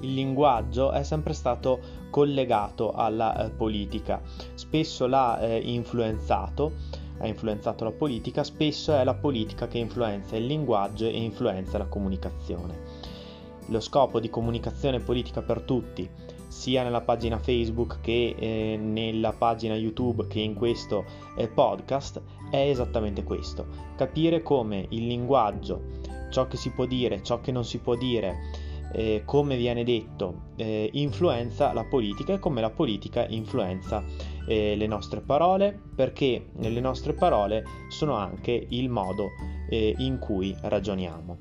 il linguaggio è sempre stato collegato alla eh, politica, spesso l'ha eh, influenzato, ha influenzato la politica, spesso è la politica che influenza il linguaggio e influenza la comunicazione. Lo scopo di comunicazione politica per tutti, sia nella pagina Facebook che eh, nella pagina YouTube che in questo eh, podcast, è esattamente questo, capire come il linguaggio, ciò che si può dire, ciò che non si può dire, eh, come viene detto, eh, influenza la politica e come la politica influenza eh, le nostre parole, perché le nostre parole sono anche il modo eh, in cui ragioniamo.